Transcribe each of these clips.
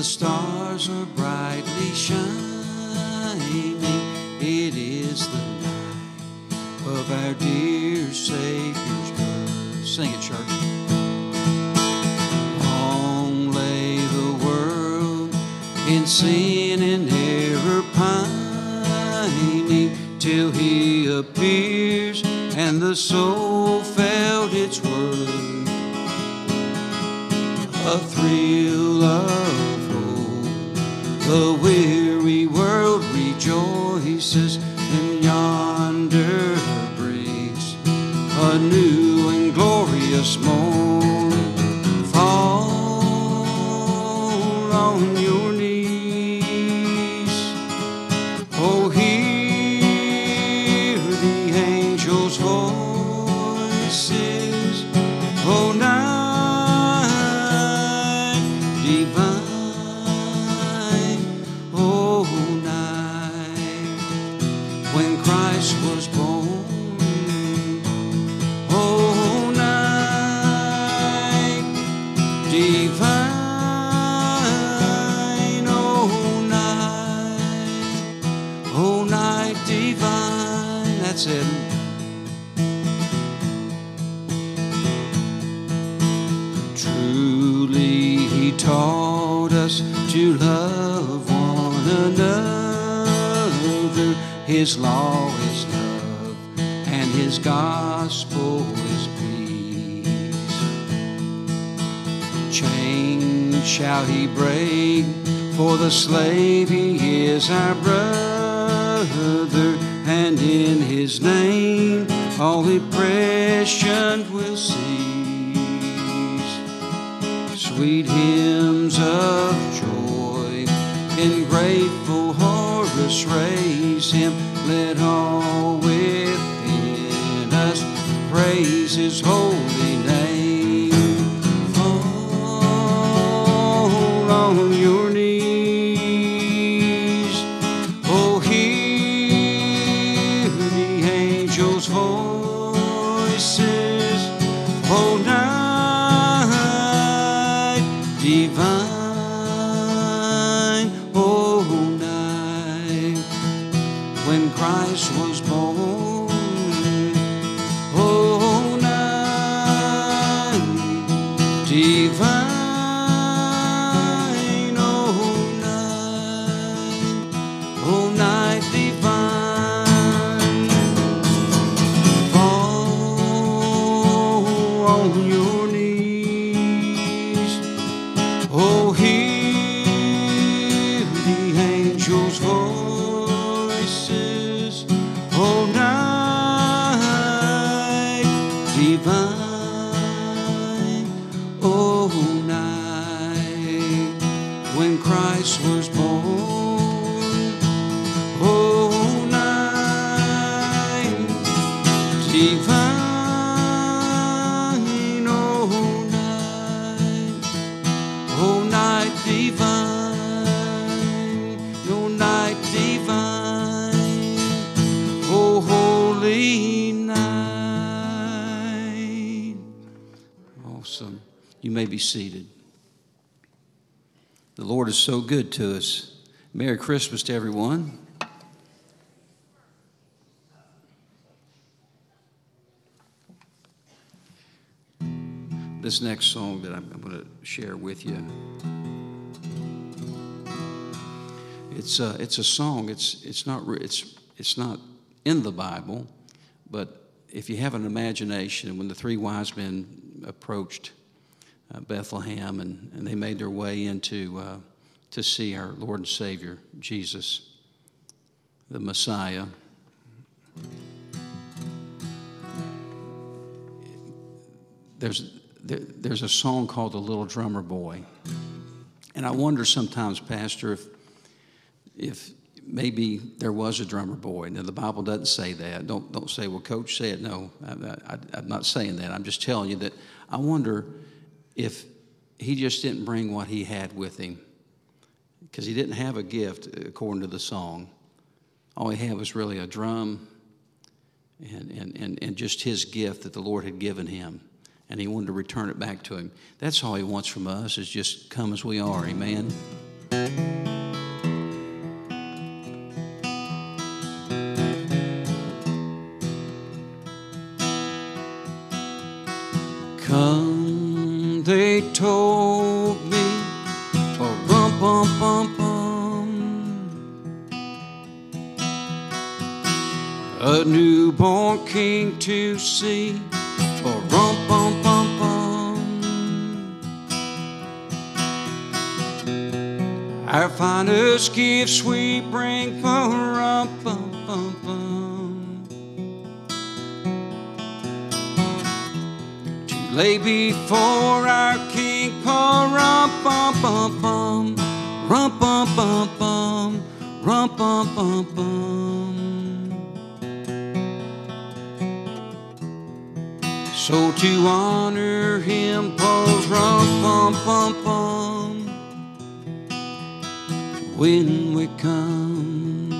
The stars are brightly shining. It is the night of our dear Savior's birth. Sing it, church. Long lay the world in sin and error pining till he appears and the soul voices. In grateful chorus raise Him. Let all within us praise His holy divine. Oh, night when Christ was born. May be seated. The Lord is so good to us. Merry Christmas to everyone. This next song that I'm, going to share with you. It's a, it's a song. It's, it's, not, it's, it's not in the Bible, but if you have an imagination, when the three wise men approached uh, Bethlehem and, and they made their way into uh, to see our Lord and Savior, Jesus, the Messiah. There's, there, there's a song called The Little Drummer Boy. And I wonder sometimes, Pastor, if, if maybe there was a drummer boy. Now, the Bible doesn't say that. Don't, don't say, well, Coach said. No, I, I'm not saying that. I'm just telling you that I wonder if he just didn't bring what he had with him because he didn't have a gift according to the song. All he had was really a drum and, and, and, and just his gift that the Lord had given him. And he wanted to return it back to him. That's all he wants from us is just come as we are. Amen. Our finest gifts we bring. Rum bum bum bum. To lay before our king. Rum bum bum bum. Rum bum bum bum. Rum bum bum bum. So to honor him, pause rum pum pum pum. When we come,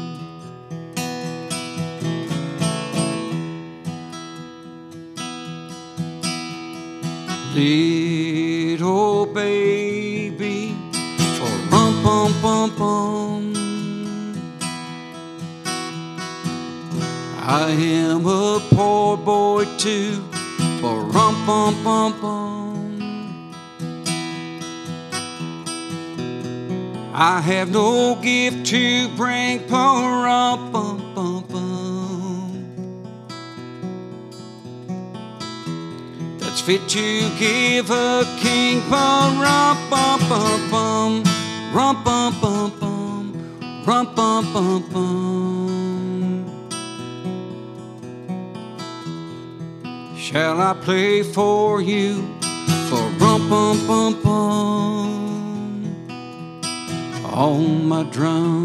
little baby, oh rum pum pum pum. I am a poor boy too. For rum pum pum pum. I have no gift to bring. Rum pum pum pum. That's fit to give a king. Rum pum. Rum pum pum pum. Rum pum pum. Shall I play for you for rum pum pum pum on my drum?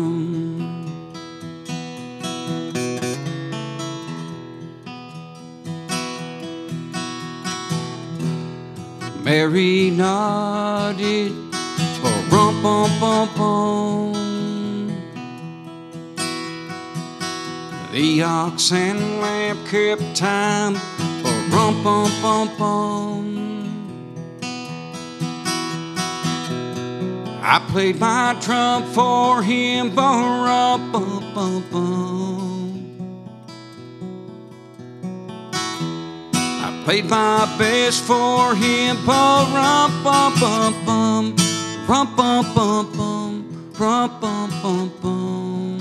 Mary nodded for rum pum pum pum. The ox and lamb kept time for rum pum pum pum. I played my drum for him, bum rum pum pum pum. I played my best for him, bum rum pum pum pum, rum pum pum pum, rum pum pum pum.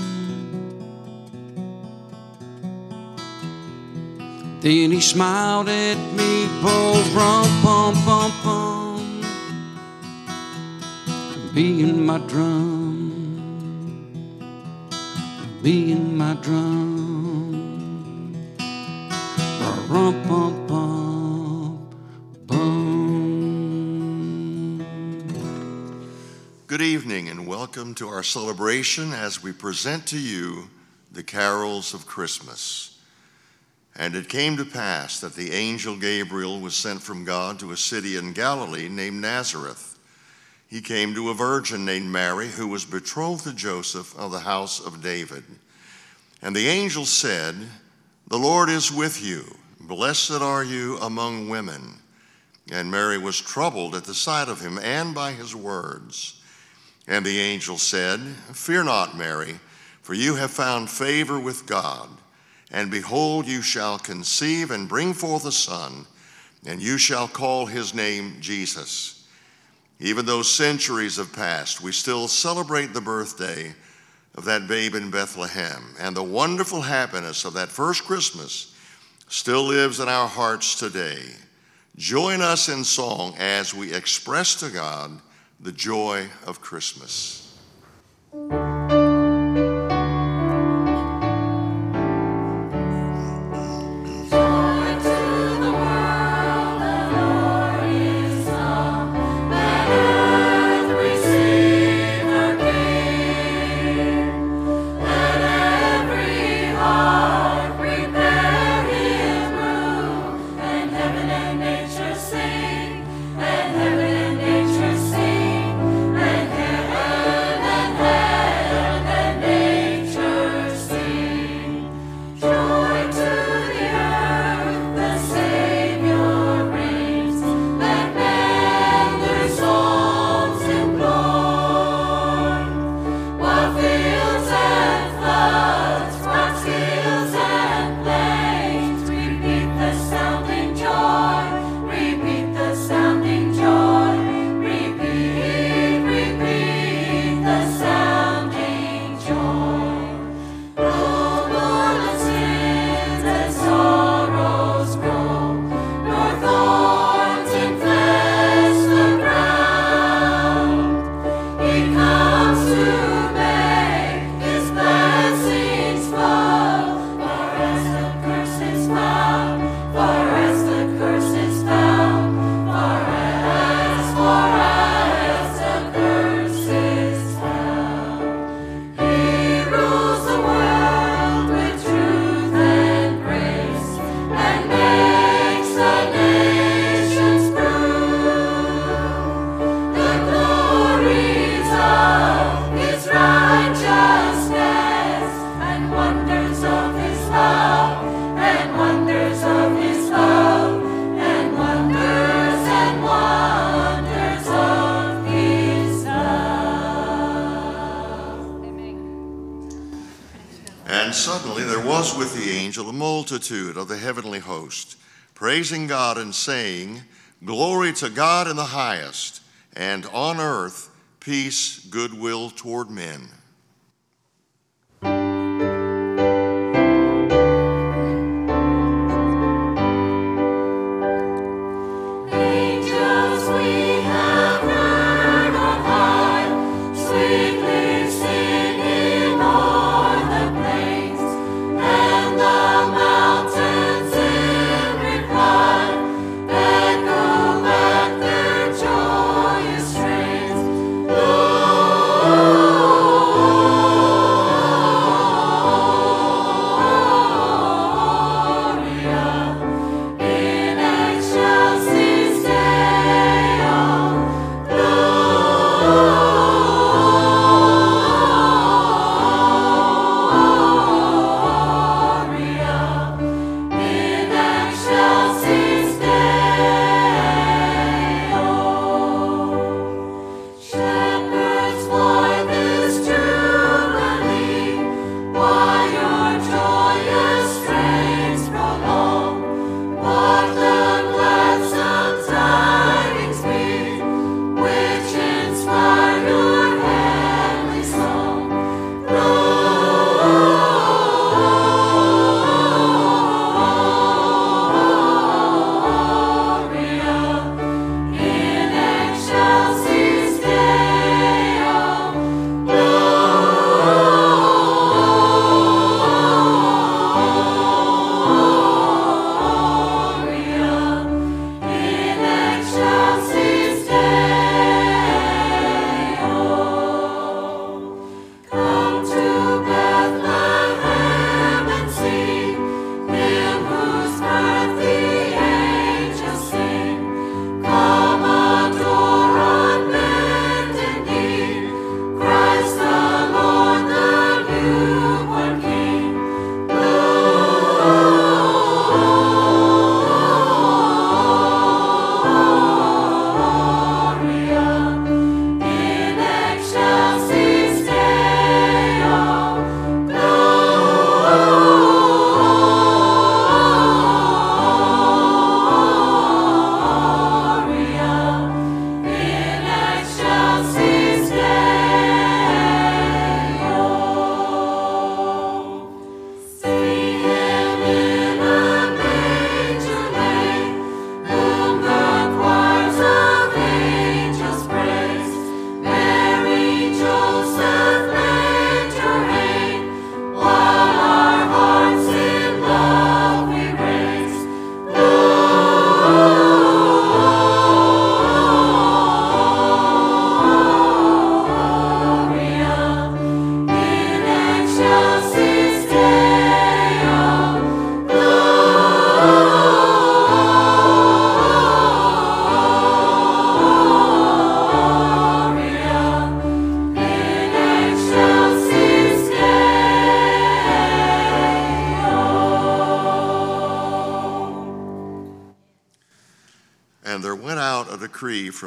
Then he smiled at me, both rum pum pum pum, being my drum, being my drum, rum pum pum pum. Good evening and welcome to our celebration as we present to you the carols of Christmas. And it came to pass that the angel Gabriel was sent from God to a city in Galilee named Nazareth. He came to a virgin named Mary who was betrothed to Joseph of the house of David. And the angel said, The Lord is with you. Blessed are you among women. And Mary was troubled at the sight of him and by his words. And the angel said, Fear not, Mary, for you have found favor with God. And behold, you shall conceive and bring forth a son, and you shall call his name Jesus. Even though centuries have passed, we still celebrate the birthday of that babe in Bethlehem. And the wonderful happiness of that first Christmas still lives in our hearts today. Join us in song as we express to God the joy of Christmas. Multitude of the heavenly host, praising God and saying, Glory to God in the highest, and on earth peace, goodwill toward men.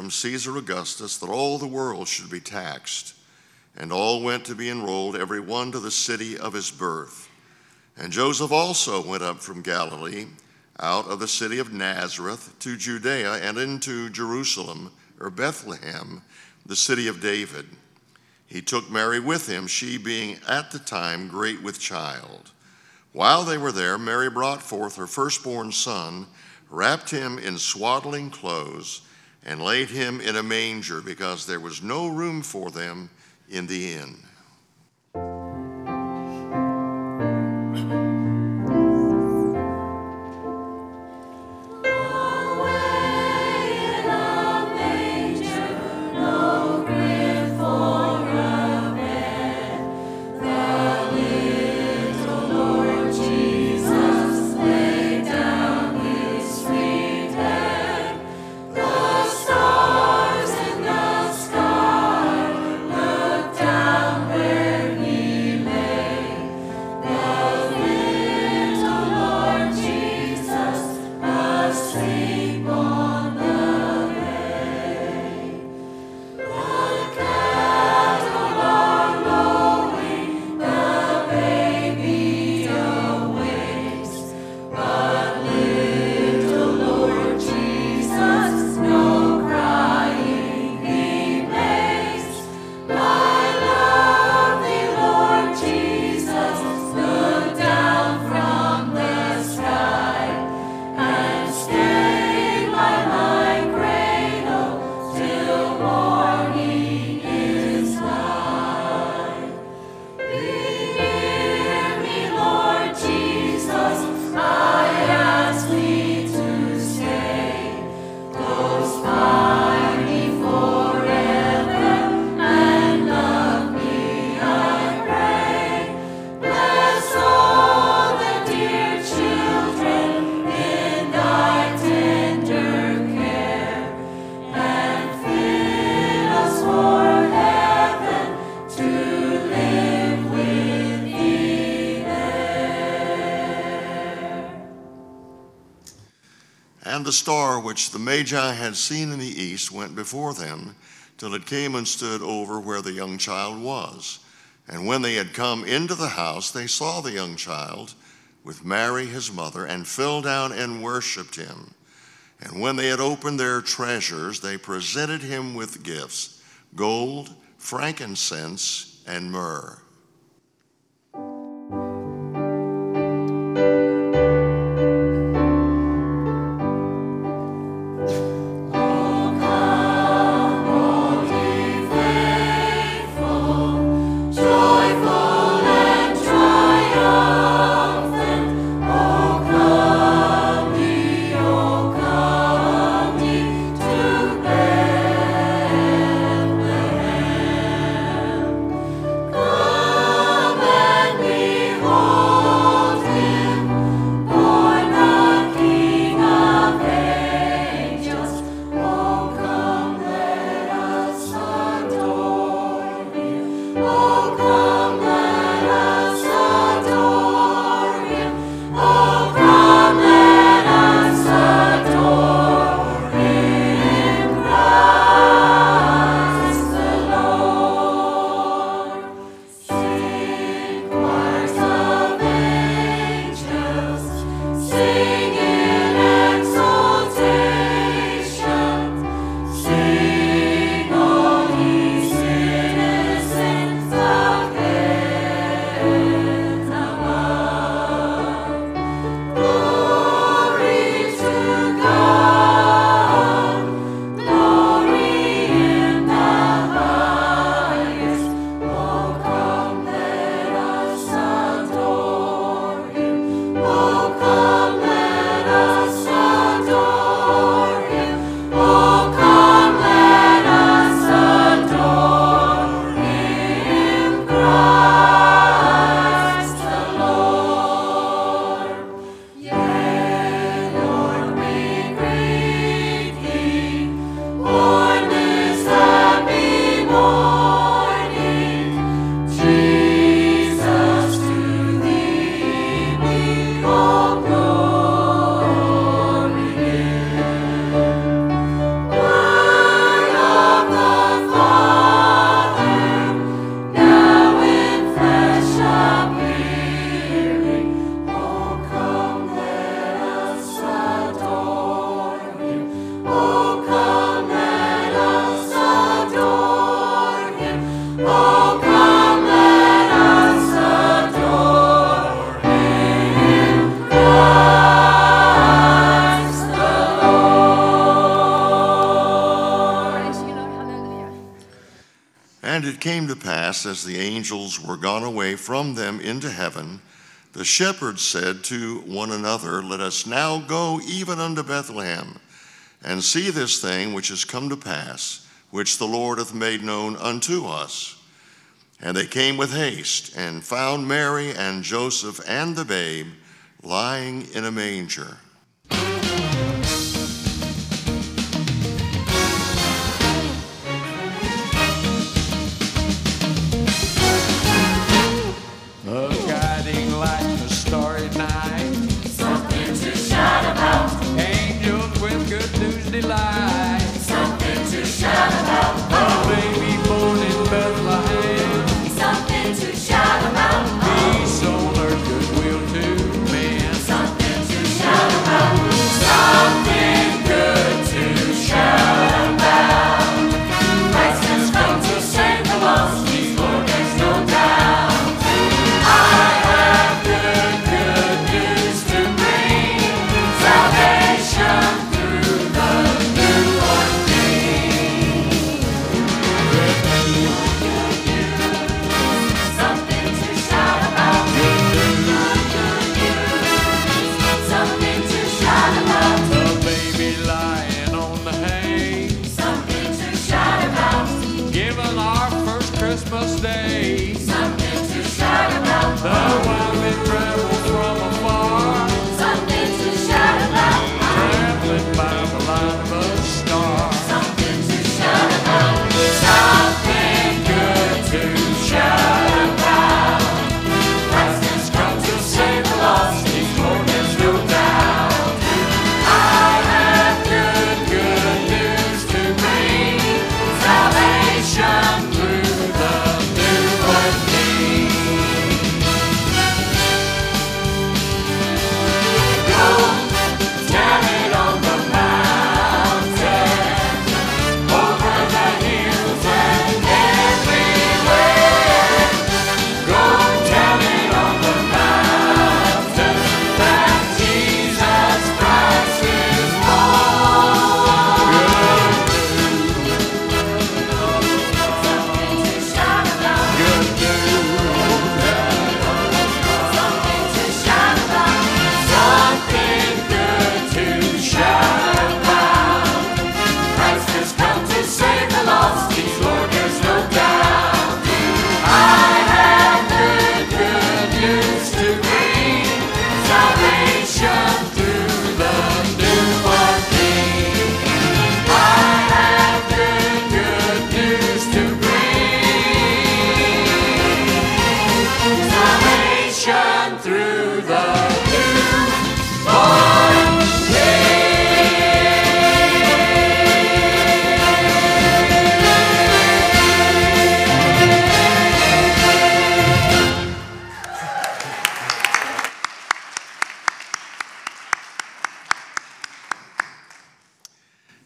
From Caesar Augustus that all the world should be taxed. And all went to be enrolled, every one to the city of his birth. And Joseph also went up from Galilee, out of the city of Nazareth, to Judea and into Jerusalem, or Bethlehem, the city of David. He took Mary with him, she being at the time great with child. While they were there, Mary brought forth her firstborn son, wrapped him in swaddling clothes, and laid him in a manger because there was no room for them in the inn. the Magi had seen in the east went before them till it came and stood over where the young child was. And when they had come into the house, they saw the young child with Mary his mother and fell down and worshiped him. And when they had opened their treasures, they presented him with gifts gold, frankincense, and myrrh. as the angels were gone away from them into heaven, the shepherds said to one another, Let us now go even unto Bethlehem and see this thing which has come to pass, which the Lord hath made known unto us. And they came with haste and found Mary and Joseph and the babe lying in a manger.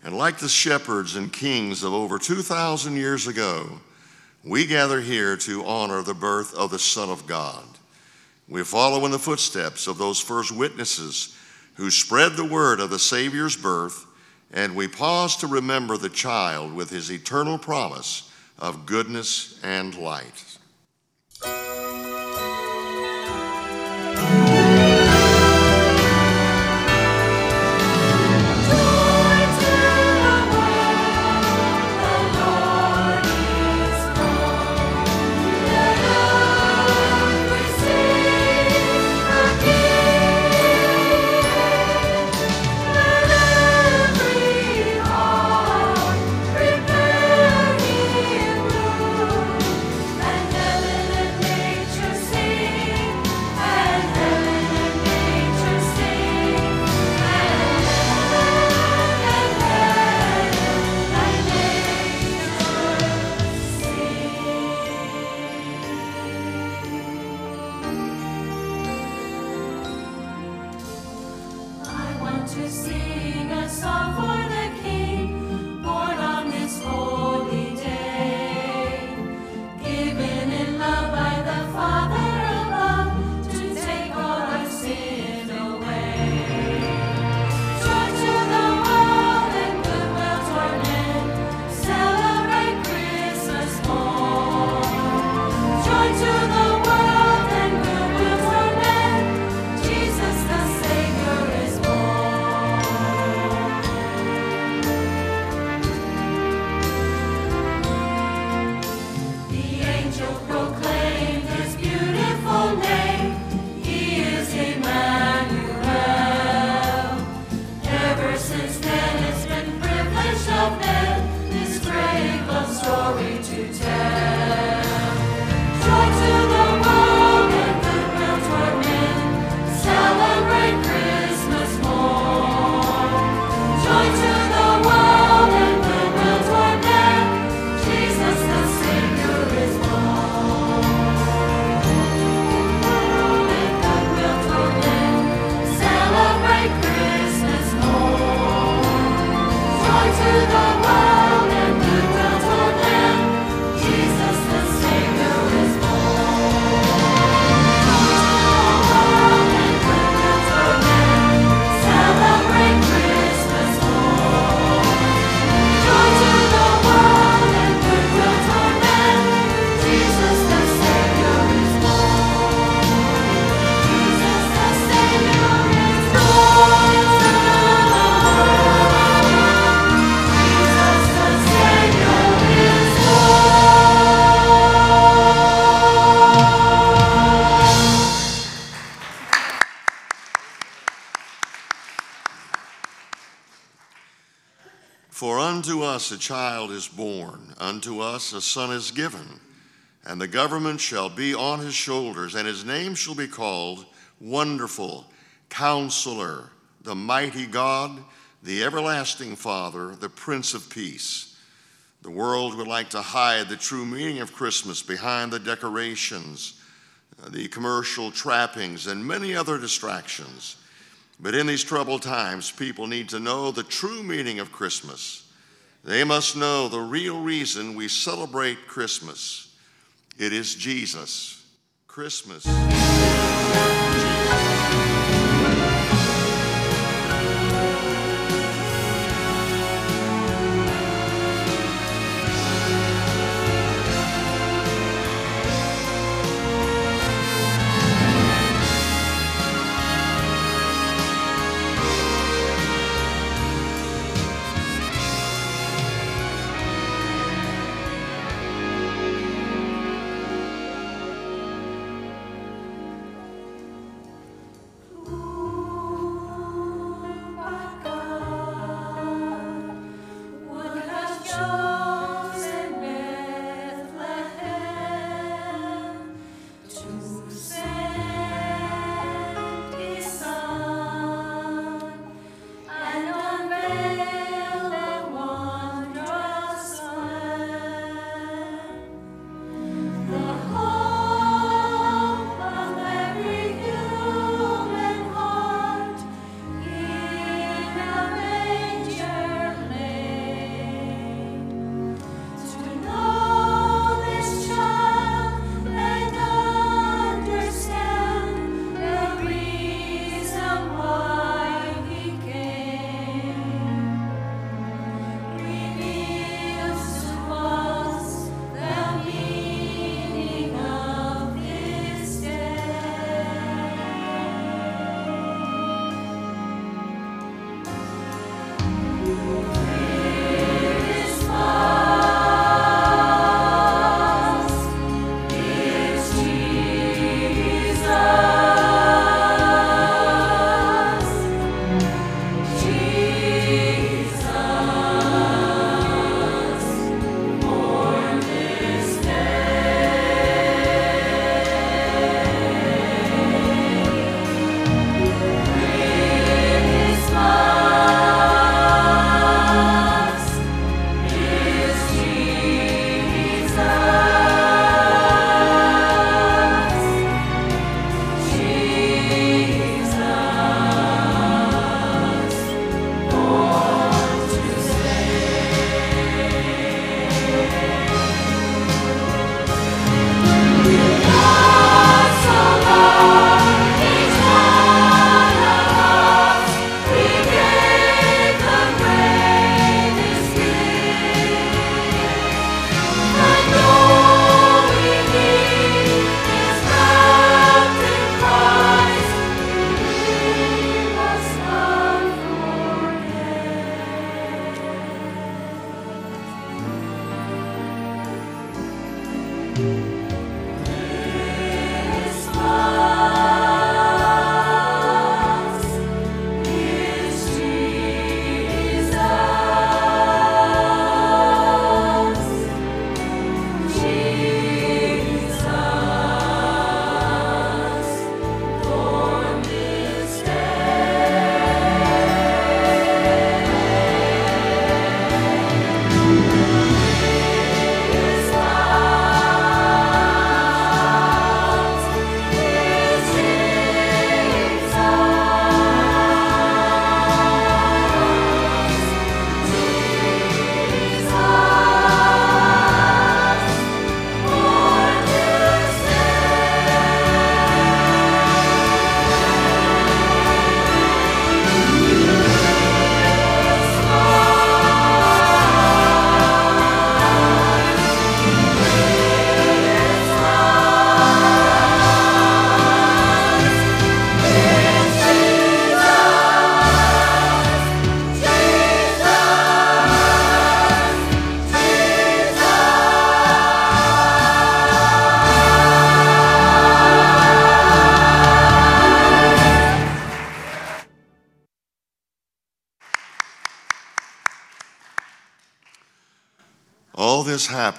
And like the shepherds and kings of over 2,000 years ago, we gather here to honor the birth of the Son of God. We follow in the footsteps of those first witnesses who spread the word of the Savior's birth, and we pause to remember the child with his eternal promise of goodness and light. Us a child is born, unto us a son is given, and the government shall be on his shoulders, and his name shall be called Wonderful, Counselor, the Mighty God, the Everlasting Father, the Prince of Peace. The world would like to hide the true meaning of Christmas behind the decorations, the commercial trappings, and many other distractions. But in these troubled times, people need to know the true meaning of Christmas. They must know the real reason we celebrate Christmas. It is Jesus. Christmas.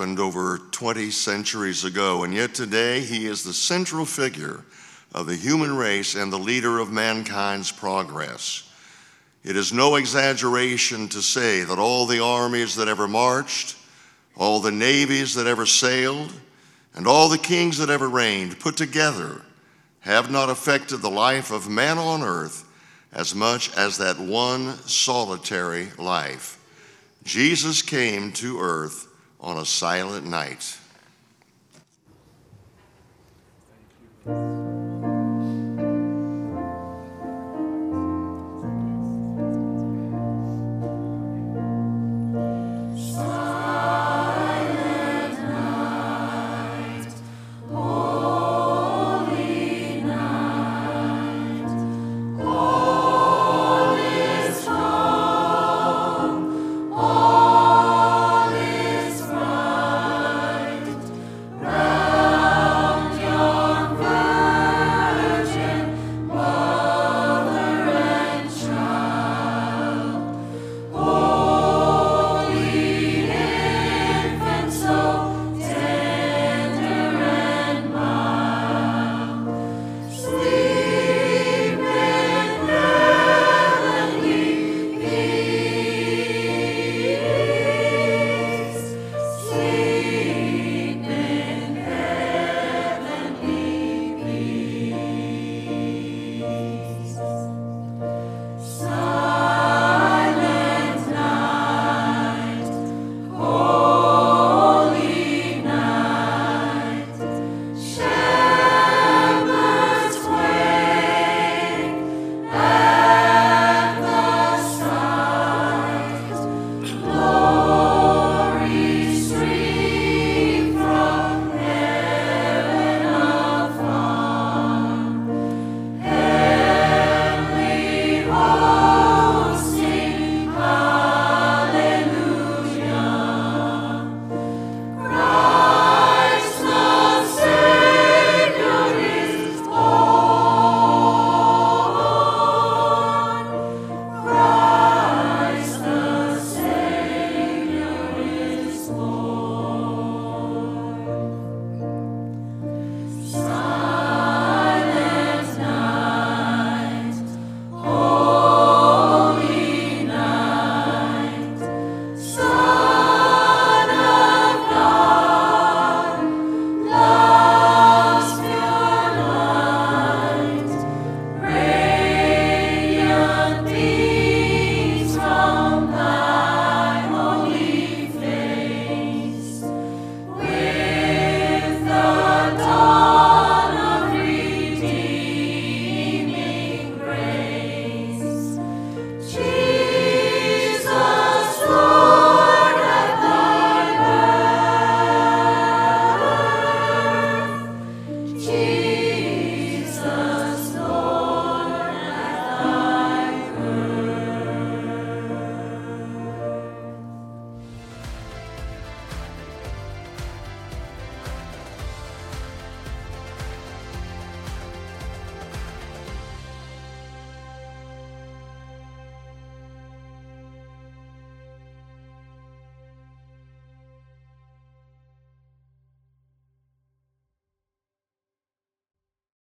Happened over 20 centuries ago, and yet today he is the central figure of the human race and the leader of mankind's progress. It is no exaggeration to say that all the armies that ever marched, all the navies that ever sailed, and all the kings that ever reigned put together have not affected the life of man on earth as much as that one solitary life. Jesus came to earth on a silent night.